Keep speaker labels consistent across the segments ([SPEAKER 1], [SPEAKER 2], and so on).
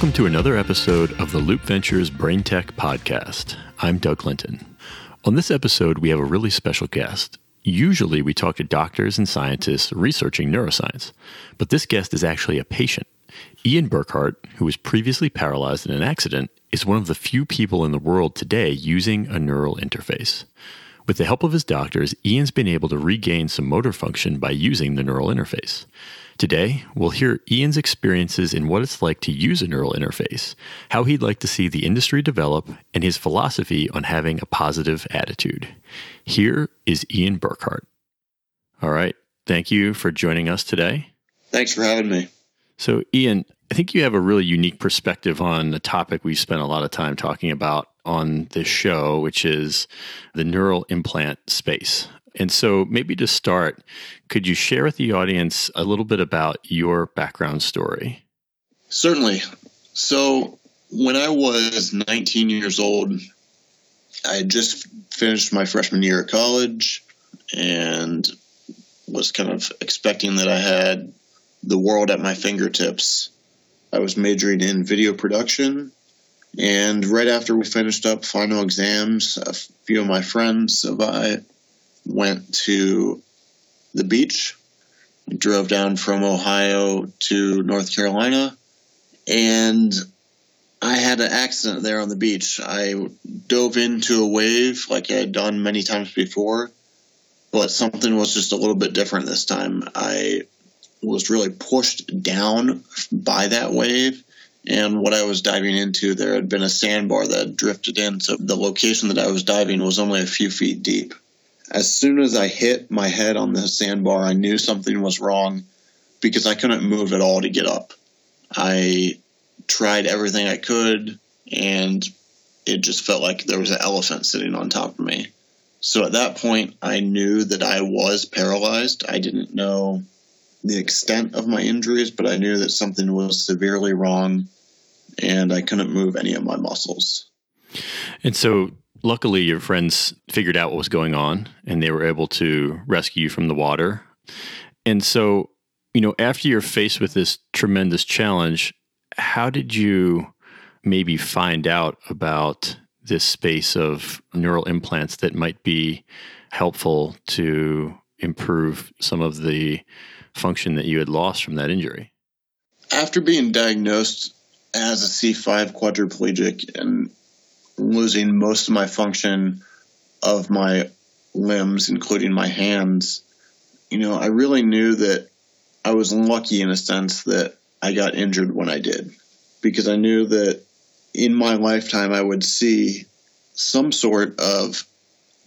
[SPEAKER 1] Welcome to another episode of the Loop Ventures Brain Tech Podcast. I'm Doug Clinton. On this episode, we have a really special guest. Usually, we talk to doctors and scientists researching neuroscience, but this guest is actually a patient. Ian Burkhart, who was previously paralyzed in an accident, is one of the few people in the world today using a neural interface. With the help of his doctors, Ian's been able to regain some motor function by using the neural interface. Today, we'll hear Ian's experiences in what it's like to use a neural interface, how he'd like to see the industry develop, and his philosophy on having a positive attitude. Here is Ian Burkhart. All right. Thank you for joining us today.
[SPEAKER 2] Thanks for having me.
[SPEAKER 1] So, Ian, I think you have a really unique perspective on a topic we've spent a lot of time talking about on this show, which is the neural implant space. And so, maybe to start, could you share with the audience a little bit about your background story?
[SPEAKER 2] Certainly. So, when I was 19 years old, I had just finished my freshman year at college and was kind of expecting that I had the world at my fingertips. I was majoring in video production. And right after we finished up final exams, a few of my friends and I went to the beach, drove down from Ohio to North Carolina, and I had an accident there on the beach. I dove into a wave like I had done many times before, but something was just a little bit different this time. I was really pushed down by that wave. And what I was diving into, there had been a sandbar that drifted in. So the location that I was diving was only a few feet deep as soon as I hit my head on the sandbar, I knew something was wrong because I couldn't move at all to get up. I tried everything I could, and it just felt like there was an elephant sitting on top of me. So at that point, I knew that I was paralyzed. I didn't know the extent of my injuries, but I knew that something was severely wrong and I couldn't move any of my muscles.
[SPEAKER 1] And so luckily your friends figured out what was going on and they were able to rescue you from the water. And so, you know, after you're faced with this tremendous challenge, how did you maybe find out about this space of neural implants that might be helpful to improve some of the function that you had lost from that injury?
[SPEAKER 2] After being diagnosed as a C5 quadriplegic and losing most of my function of my limbs, including my hands, you know, I really knew that I was lucky in a sense that I got injured when I did because I knew that in my lifetime I would see some sort of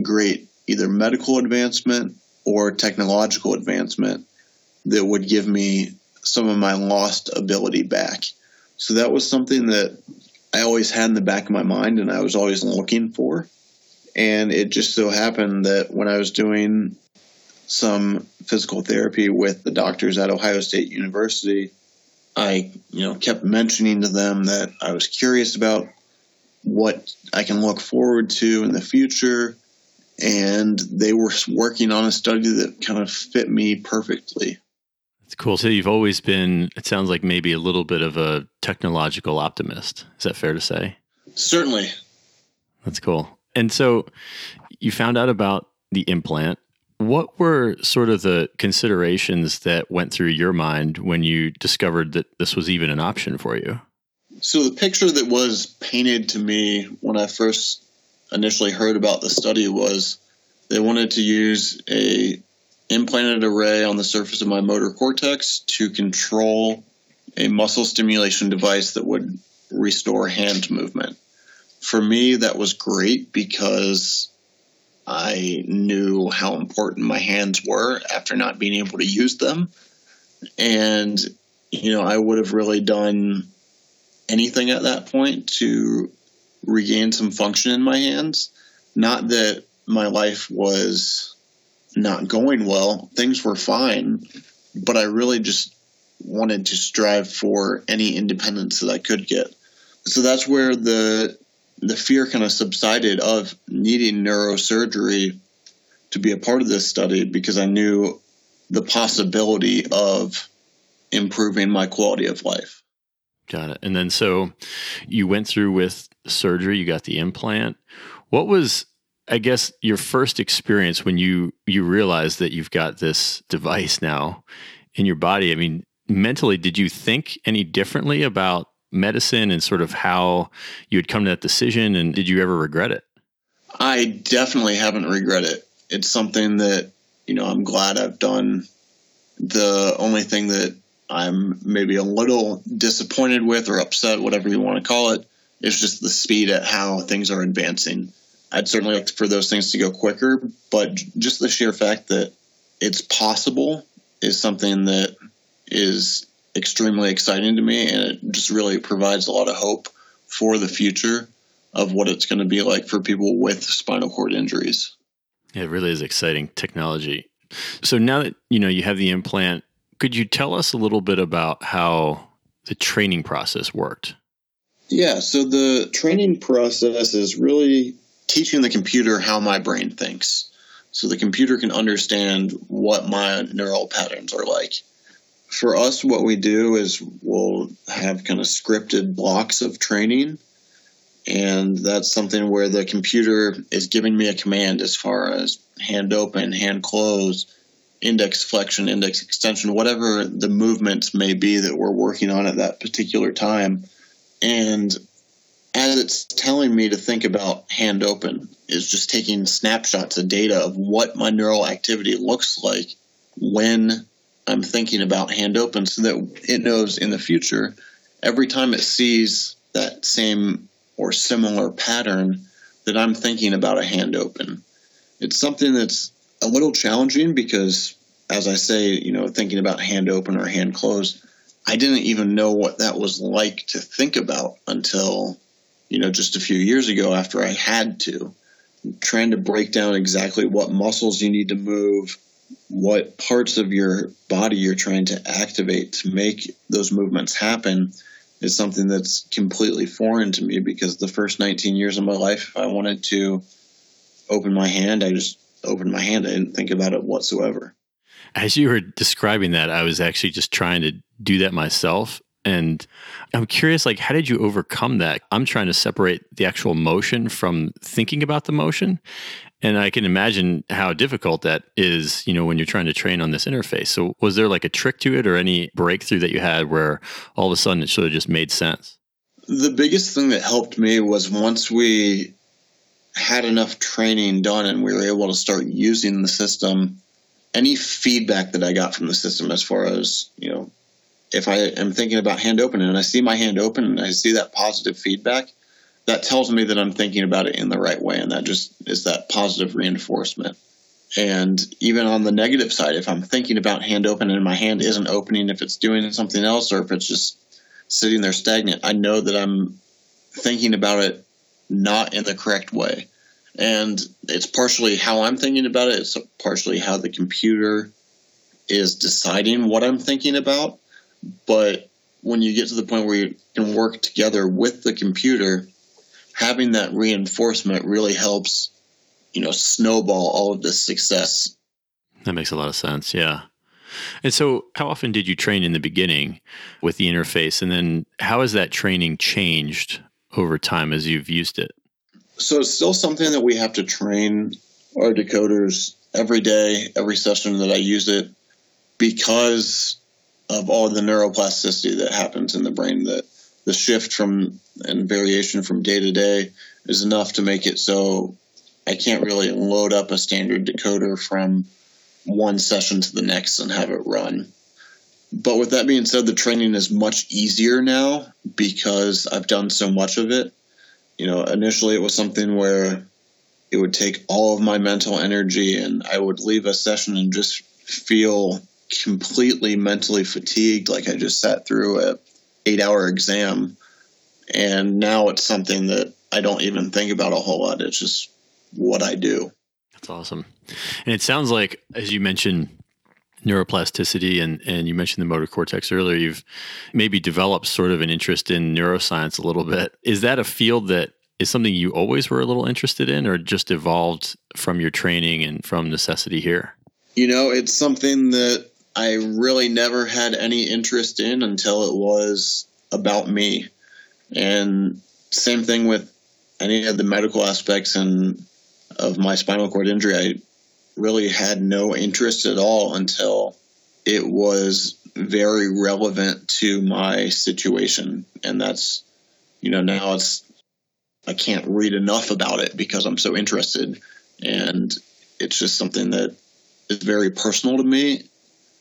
[SPEAKER 2] great either medical advancement or technological advancement that would give me some of my lost ability back. So that was something that I always had in the back of my mind and I was always looking for. And it just so happened that when I was doing some physical therapy with the doctors at Ohio State University, I, you know, kept mentioning to them that I was curious about what I can look forward to in the future. And they were working on a study that kind of fit me perfectly.
[SPEAKER 1] It's cool. So you've always been, it sounds like maybe a little bit of a technological optimist. Is that fair to say?
[SPEAKER 2] Certainly.
[SPEAKER 1] That's cool. And so you found out about the implant. What were sort of the considerations that went through your mind when you discovered that this was even an option for you?
[SPEAKER 2] So, the picture that was painted to me when I first initially heard about the study was they wanted to use a implanted array on the surface of my motor cortex to control a muscle stimulation device that would restore hand movement. For me, that was great because I knew how important my hands were after not being able to use them. And, you know, I would have really done anything at that point to regain some function in my hands. Not that my life was not going well. Things were fine, but I really just wanted to strive for any independence that I could get. So that's where the the fear kind of subsided of needing neurosurgery to be a part of this study because I knew the possibility of improving my quality of life.
[SPEAKER 1] Got it. And then so you went through with surgery, you got the implant. What was I guess your first experience when you you realized that you've got this device now in your body? I mean, mentally did you think any differently about medicine and sort of how you had come to that decision and did you ever regret it?
[SPEAKER 2] I definitely haven't regretted it. It's something that, you know, I'm glad I've done. The only thing that I'm maybe a little disappointed with or upset, whatever you want to call it, is just the speed at how things are advancing. I'd certainly like for those things to go quicker, but just the sheer fact that it's possible is something that is extremely exciting to me, and it just really provides a lot of hope for the future of what it's going to be like for people with spinal cord injuries.
[SPEAKER 1] Yeah, it really is exciting technology. So now that you know you have the implant, could you tell us a little bit about how the training process worked?
[SPEAKER 2] Yeah, so the training process is really teaching the computer how my brain thinks. So the computer can understand what my neural patterns are like for us, what we do is we'll have kind of scripted blocks of training. And that's something where the computer is giving me a command as far as hand open, hand close, index flexion, index extension, whatever the movements may be that we're working on at that particular time. And as it's telling me to think about hand open, is just taking snapshots of data of what my neural activity looks like when I'm thinking about hand open so that it knows in the future every time it sees that same or similar pattern that I'm thinking about a hand open. It's something that's a little challenging because as I say, you know, thinking about hand open or hand closed, I didn't even know what that was like to think about until, you know, just a few years ago after I had to. Trying to break down exactly what muscles you need to move, what parts of your body you're trying to activate to make those movements happen is something that's completely foreign to me because the first 19 years of my life, if I wanted to open my hand, I just opened my hand. I didn't think about it whatsoever.
[SPEAKER 1] As you were describing that, I was actually just trying to do that myself. And I'm curious, like, how did you overcome that? I'm trying to separate the actual motion from thinking about the motion. And I can imagine how difficult that is, you know, when you're trying to train on this interface. So, was there like a trick to it or any breakthrough that you had where all of a sudden it sort of just made sense?
[SPEAKER 2] The biggest thing that helped me was once we had enough training done and we were able to start using the system, any feedback that I got from the system as far as, you know, if I am thinking about hand opening and I see my hand open and I see that positive feedback, that tells me that I'm thinking about it in the right way. And that just is that positive reinforcement. And even on the negative side, if I'm thinking about hand open and my hand isn't opening, if it's doing something else or if it's just sitting there stagnant, I know that I'm thinking about it not in the correct way. And it's partially how I'm thinking about it, it's partially how the computer is deciding what I'm thinking about. But when you get to the point where you can work together with the computer, having that reinforcement really helps, you know, snowball all of this success.
[SPEAKER 1] That makes a lot of sense. Yeah. And so, how often did you train in the beginning with the interface? And then, how has that training changed over time as you've used it?
[SPEAKER 2] So, it's still something that we have to train our decoders every day, every session that I use it, because of all the neuroplasticity that happens in the brain that the shift from and variation from day to day is enough to make it so I can't really load up a standard decoder from one session to the next and have it run. But with that being said, the training is much easier now because I've done so much of it. You know, initially it was something where it would take all of my mental energy and I would leave a session and just feel completely mentally fatigued, like I just sat through a eight hour exam. And now it's something that I don't even think about a whole lot. It's just what I do.
[SPEAKER 1] That's awesome. And it sounds like, as you mentioned, neuroplasticity and, and you mentioned the motor cortex earlier, you've maybe developed sort of an interest in neuroscience a little bit. Is that a field that is something you always were a little interested in or just evolved from your training and from necessity here?
[SPEAKER 2] You know, it's something that I really never had any interest in until it was about me. And same thing with any of the medical aspects and of my spinal cord injury. I really had no interest at all until it was very relevant to my situation. And that's, you know, now it's, I can't read enough about it because I'm so interested. And it's just something that is very personal to me.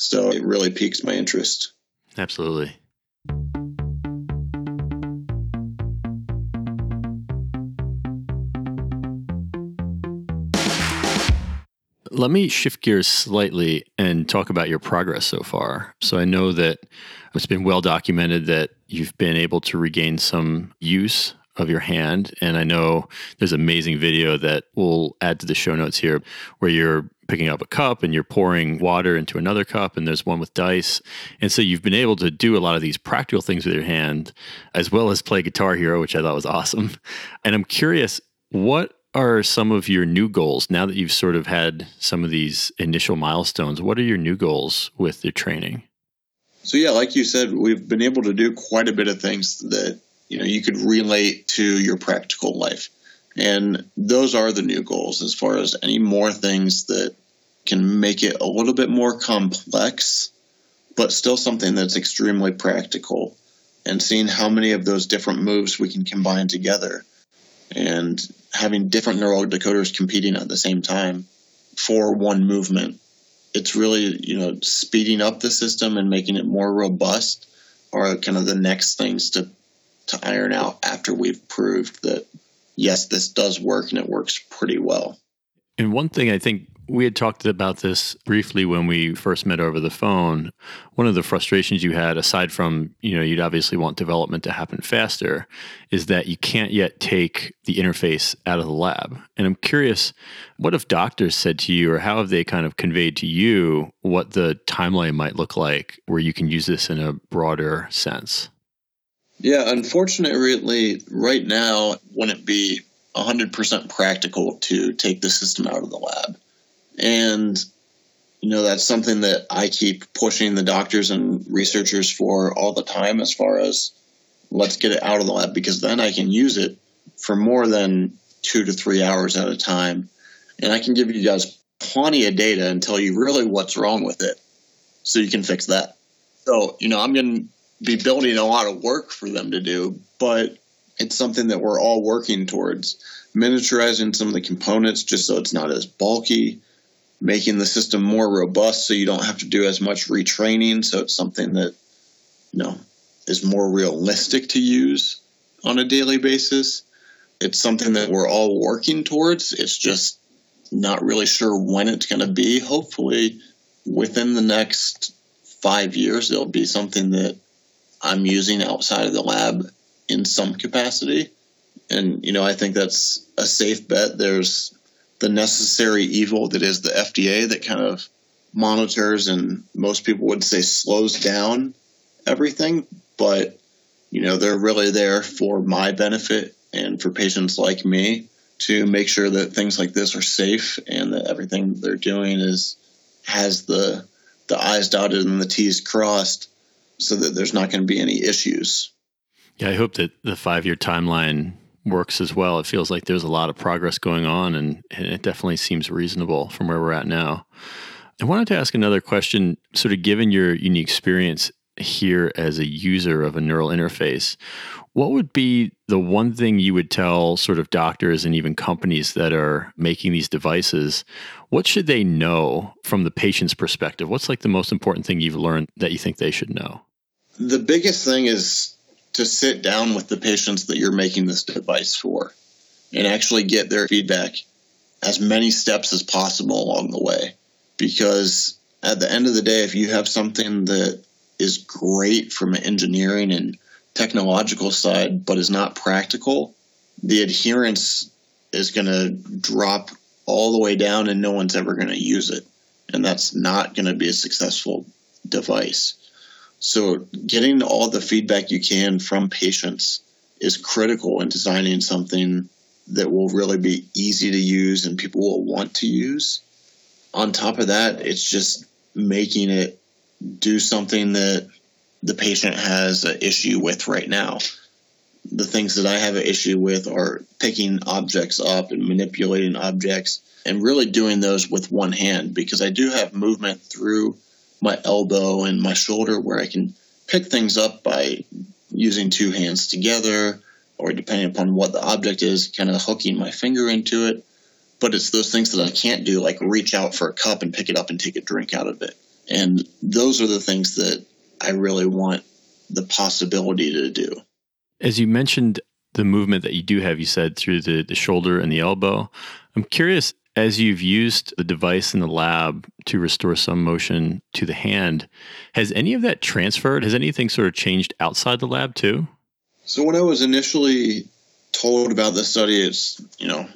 [SPEAKER 2] So it really piques my interest.
[SPEAKER 1] Absolutely. Let me shift gears slightly and talk about your progress so far. So I know that it's been well documented that you've been able to regain some use of your hand. And I know there's an amazing video that we'll add to the show notes here where you're picking up a cup and you're pouring water into another cup, and there's one with dice. And so you've been able to do a lot of these practical things with your hand, as well as play Guitar Hero, which I thought was awesome. And I'm curious, what are some of your new goals now that you've sort of had some of these initial milestones? What are your new goals with your training?
[SPEAKER 2] So yeah, like you said, we've been able to do quite a bit of things that you know you could relate to your practical life, and those are the new goals. As far as any more things that can make it a little bit more complex, but still something that's extremely practical, and seeing how many of those different moves we can combine together and having different neural decoders competing at the same time for one movement. It's really, you know, speeding up the system and making it more robust are kind of the next things to to iron out after we've proved that yes, this does work and it works pretty well.
[SPEAKER 1] And one thing I think we had talked about this briefly when we first met over the phone. One of the frustrations you had, aside from, you know, you'd obviously want development to happen faster, is that you can't yet take the interface out of the lab. And I'm curious, what have doctors said to you, or how have they kind of conveyed to you what the timeline might look like where you can use this in a broader sense?
[SPEAKER 2] Yeah, unfortunately, right now, wouldn't be 100% practical to take the system out of the lab. And, you know, that's something that I keep pushing the doctors and researchers for all the time as far as let's get it out of the lab because then I can use it for more than two to three hours at a time. And I can give you guys plenty of data and tell you really what's wrong with it so you can fix that. So, you know, I'm going to be building a lot of work for them to do, but it's something that we're all working towards. Miniaturizing some of the components just so it's not as bulky, making the system more robust so you don't have to do as much retraining. So it's something that, you know, is more realistic to use on a daily basis. It's something that we're all working towards. It's just not really sure when it's going to be. Hopefully, within the next five years, it'll be something that I'm using outside of the lab in some capacity. And, you know, I think that's a safe bet. There's the necessary evil that is the FDA that kind of monitors and most people would say slows down everything. But, you know, they're really there for my benefit and for patients like me to make sure that things like this are safe and that everything they're doing is has the the I's dotted and the T's crossed so that there's not going to be any issues.
[SPEAKER 1] Yeah, I hope that the five year timeline works as well. It feels like there's a lot of progress going on, and, and it definitely seems reasonable from where we're at now. I wanted to ask another question, sort of given your unique experience here as a user of a neural interface, what would be the one thing you would tell sort of doctors and even companies that are making these devices? What should they know from the patient's perspective? What's like the most important thing you've learned that you think they should know?
[SPEAKER 2] The biggest thing is to sit down with the patients that you're making this device for and actually get their feedback as many steps as possible along the way. Because at the end of the day, if you have something that is great from an engineering and technological side, but is not practical, the adherence is going to drop all the way down and no one's ever going to use it. And that's not going to be a successful device. So, getting all the feedback you can from patients is critical in designing something that will really be easy to use and people will want to use. On top of that, it's just making it do something that the patient has an issue with right now. The things that I have an issue with are picking objects up and manipulating objects and really doing those with one hand because I do have movement through my elbow and my shoulder where I can pick things up by using two hands together or depending upon what the object is, kind of hooking my finger into it. But it's those things that I can't do, like reach out for a cup and pick it up and take a drink out of it. And those are the things that I really want the possibility to do.
[SPEAKER 1] As you mentioned the movement that you do have, you said through the, the shoulder and the elbow. I'm curious, as you've used the device in the lab to restore some motion to the hand, has any of that transferred? Has anything sort of changed outside the lab too?
[SPEAKER 2] So when I was initially told about this study, it's you know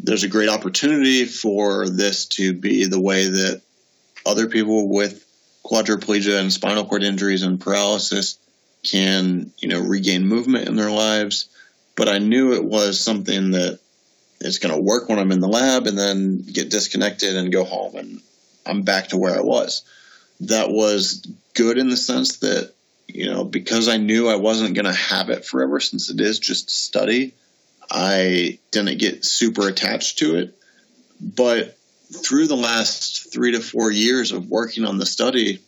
[SPEAKER 2] there's a great opportunity for this to be the way that other people with quadriplegia and spinal cord injuries and paralysis can you know regain movement in their lives. But I knew it was something that is going to work when I'm in the lab and then get disconnected and go home and I'm back to where I was. That was good in the sense that you know, because I knew I wasn't going to have it forever since it is just study, I didn't get super attached to it. But through the last three to four years of working on the study,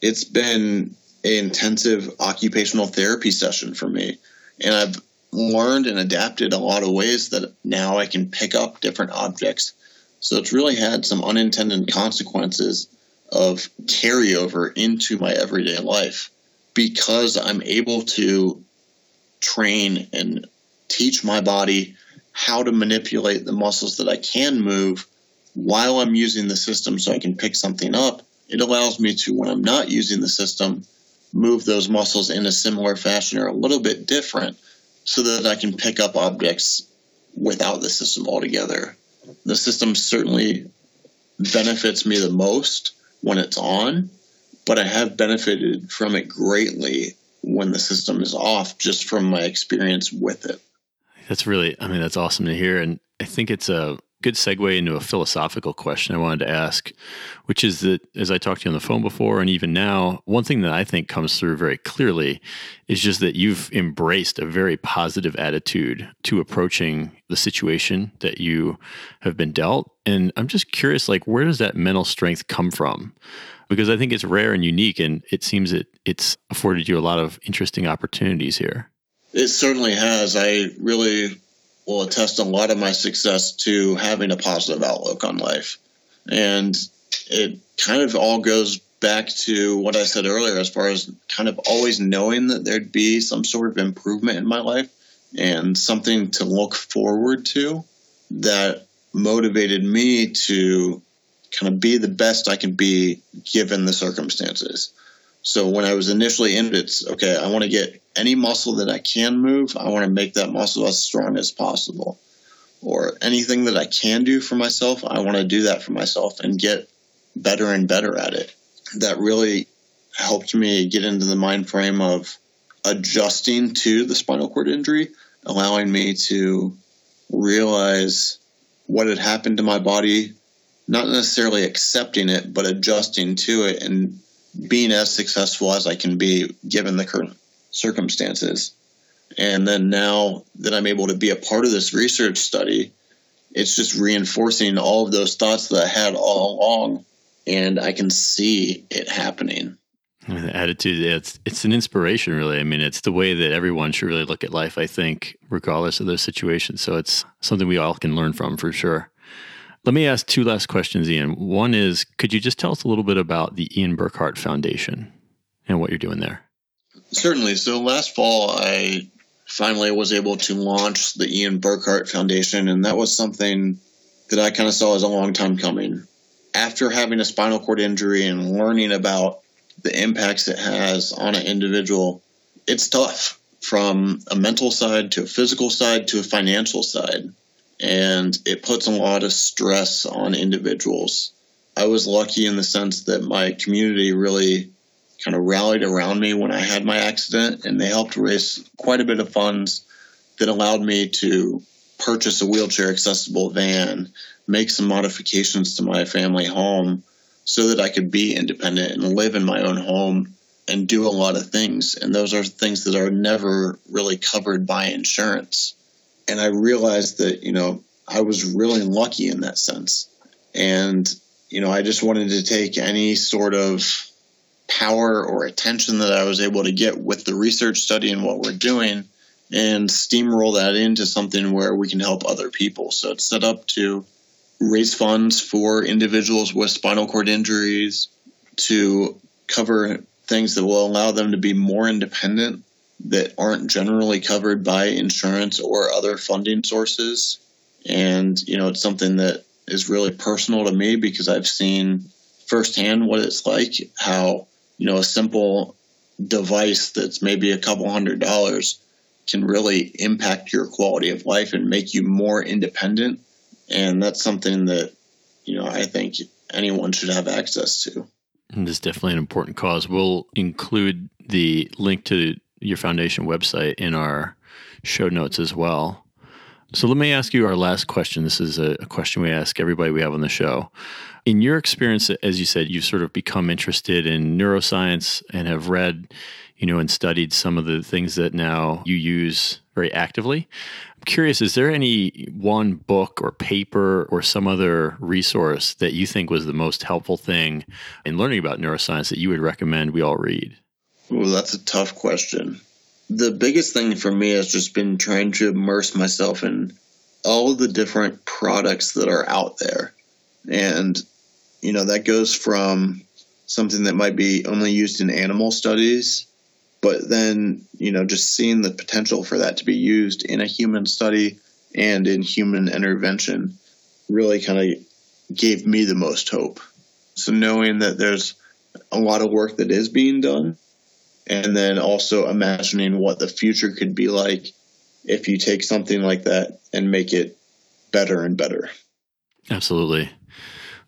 [SPEAKER 2] it's been an intensive occupational therapy session for me. And I've learned and adapted a lot of ways that now I can pick up different objects. So it's really had some unintended consequences of carryover into my everyday life because I'm able to train and teach my body how to manipulate the muscles that I can move while I'm using the system so I can pick something up. It allows me to, when I'm not using the system, move those muscles in a similar fashion or a little bit different so that I can pick up objects without the system altogether. The system certainly benefits me the most when it's on but I have benefited from it greatly when the system is off just from my experience with it.
[SPEAKER 1] That's really, I mean, that's awesome to hear. And I think it's a good segue into a philosophical question I wanted to ask, which is that as I talked to you on the phone before and even now, one thing that I think comes through very clearly is just that you've embraced a very positive attitude to approaching the situation that you have been dealt. And I'm just curious, like, where does that mental strength come from? because I think it's rare and unique, and it seems that it's afforded you a lot of interesting opportunities here.
[SPEAKER 2] It certainly has. I really will attest a lot of my success to having a positive outlook on life. And it kind of all goes back to what I said earlier, as far as kind of always knowing that there'd be some sort of improvement in my life and something to look forward to that motivated me to kind of be the best I can be given the circumstances. So when I was initially in it, it's okay, I want to get any muscle that I can move, I want to make that muscle as strong as possible. Or anything that I can do for myself, I want to do that for myself and get better and better at it. That really helped me get into the mind frame of adjusting to the spinal cord injury, allowing me to realize what had happened to my body not necessarily accepting it, but adjusting to it and being as successful as I can be given the current circumstances. And then now that I'm able to be a part of this research study, it's just reinforcing all of those thoughts that I had all along, and I can see it happening.
[SPEAKER 1] I the attitude, it's it's an inspiration, really. I mean, it's the way that everyone should really look at life, I think, regardless of their situation. So it's something we all can learn from for sure. Let me ask two last questions, Ian. One is could you just tell us a little bit about the Ian Burkhart Foundation and what you're doing there?
[SPEAKER 2] Certainly. So last fall, I finally was able to launch the Ian Burkhart Foundation, and that was something that I kind of saw as a long time coming. After having a spinal cord injury and learning about the impacts it has on an individual, it's tough from a mental side to a physical side to a financial side and it puts a lot of stress on individuals. I was lucky in the sense that my community really kind of rallied around me when I had my accident, and they helped raise quite a bit of funds that allowed me to purchase a wheelchair accessible van, make some modifications to my family home so that I could be independent and live in my own home and do a lot of things. And those are things that are never really covered by insurance. And I realized that, you know, I was really lucky in that sense. And, you know, I just wanted to take any sort of power or attention that I was able to get with the research study and what we're doing and steamroll that into something where we can help other people. So it's set up to raise funds for individuals with spinal cord injuries to cover things that will allow them to be more independent that aren't generally covered by insurance or other funding sources. And, you know, it's something that is really personal to me because I've seen firsthand what it's like, how, you know, a simple device that's maybe a couple hundred dollars can really impact your quality of life and make you more independent. And that's something that, you know, I think anyone should have access to.
[SPEAKER 1] And this is definitely an important cause. We'll include the link to your foundation website in our show notes as well. So let me ask you our last question. This is a, a, question we ask everybody we have on the show. In your experience, as you said, you've sort of become interested in neuroscience and have read, you know, and studied some of the things that now you use very actively. I'm curious, is there any one book or paper or some other resource that you think was the most helpful thing in learning about neuroscience that you would recommend we all read?
[SPEAKER 2] Well, that's a tough question. The biggest thing for me has just been trying to immerse myself in all the different products that are out there. And, you know, that goes from something that might be only used in animal studies but then you know just seeing the potential for that to be used in a human study and in human intervention really kind of gave me the most hope so knowing that there's a lot of work that is being done and then also imagining what the future could be like if you take something like that and make it better and better
[SPEAKER 1] absolutely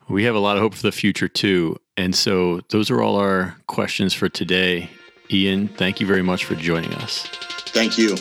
[SPEAKER 1] we have a lot of hope for the future too and so those are all our questions for today Ian, thank you very much for joining us.
[SPEAKER 2] Thank you.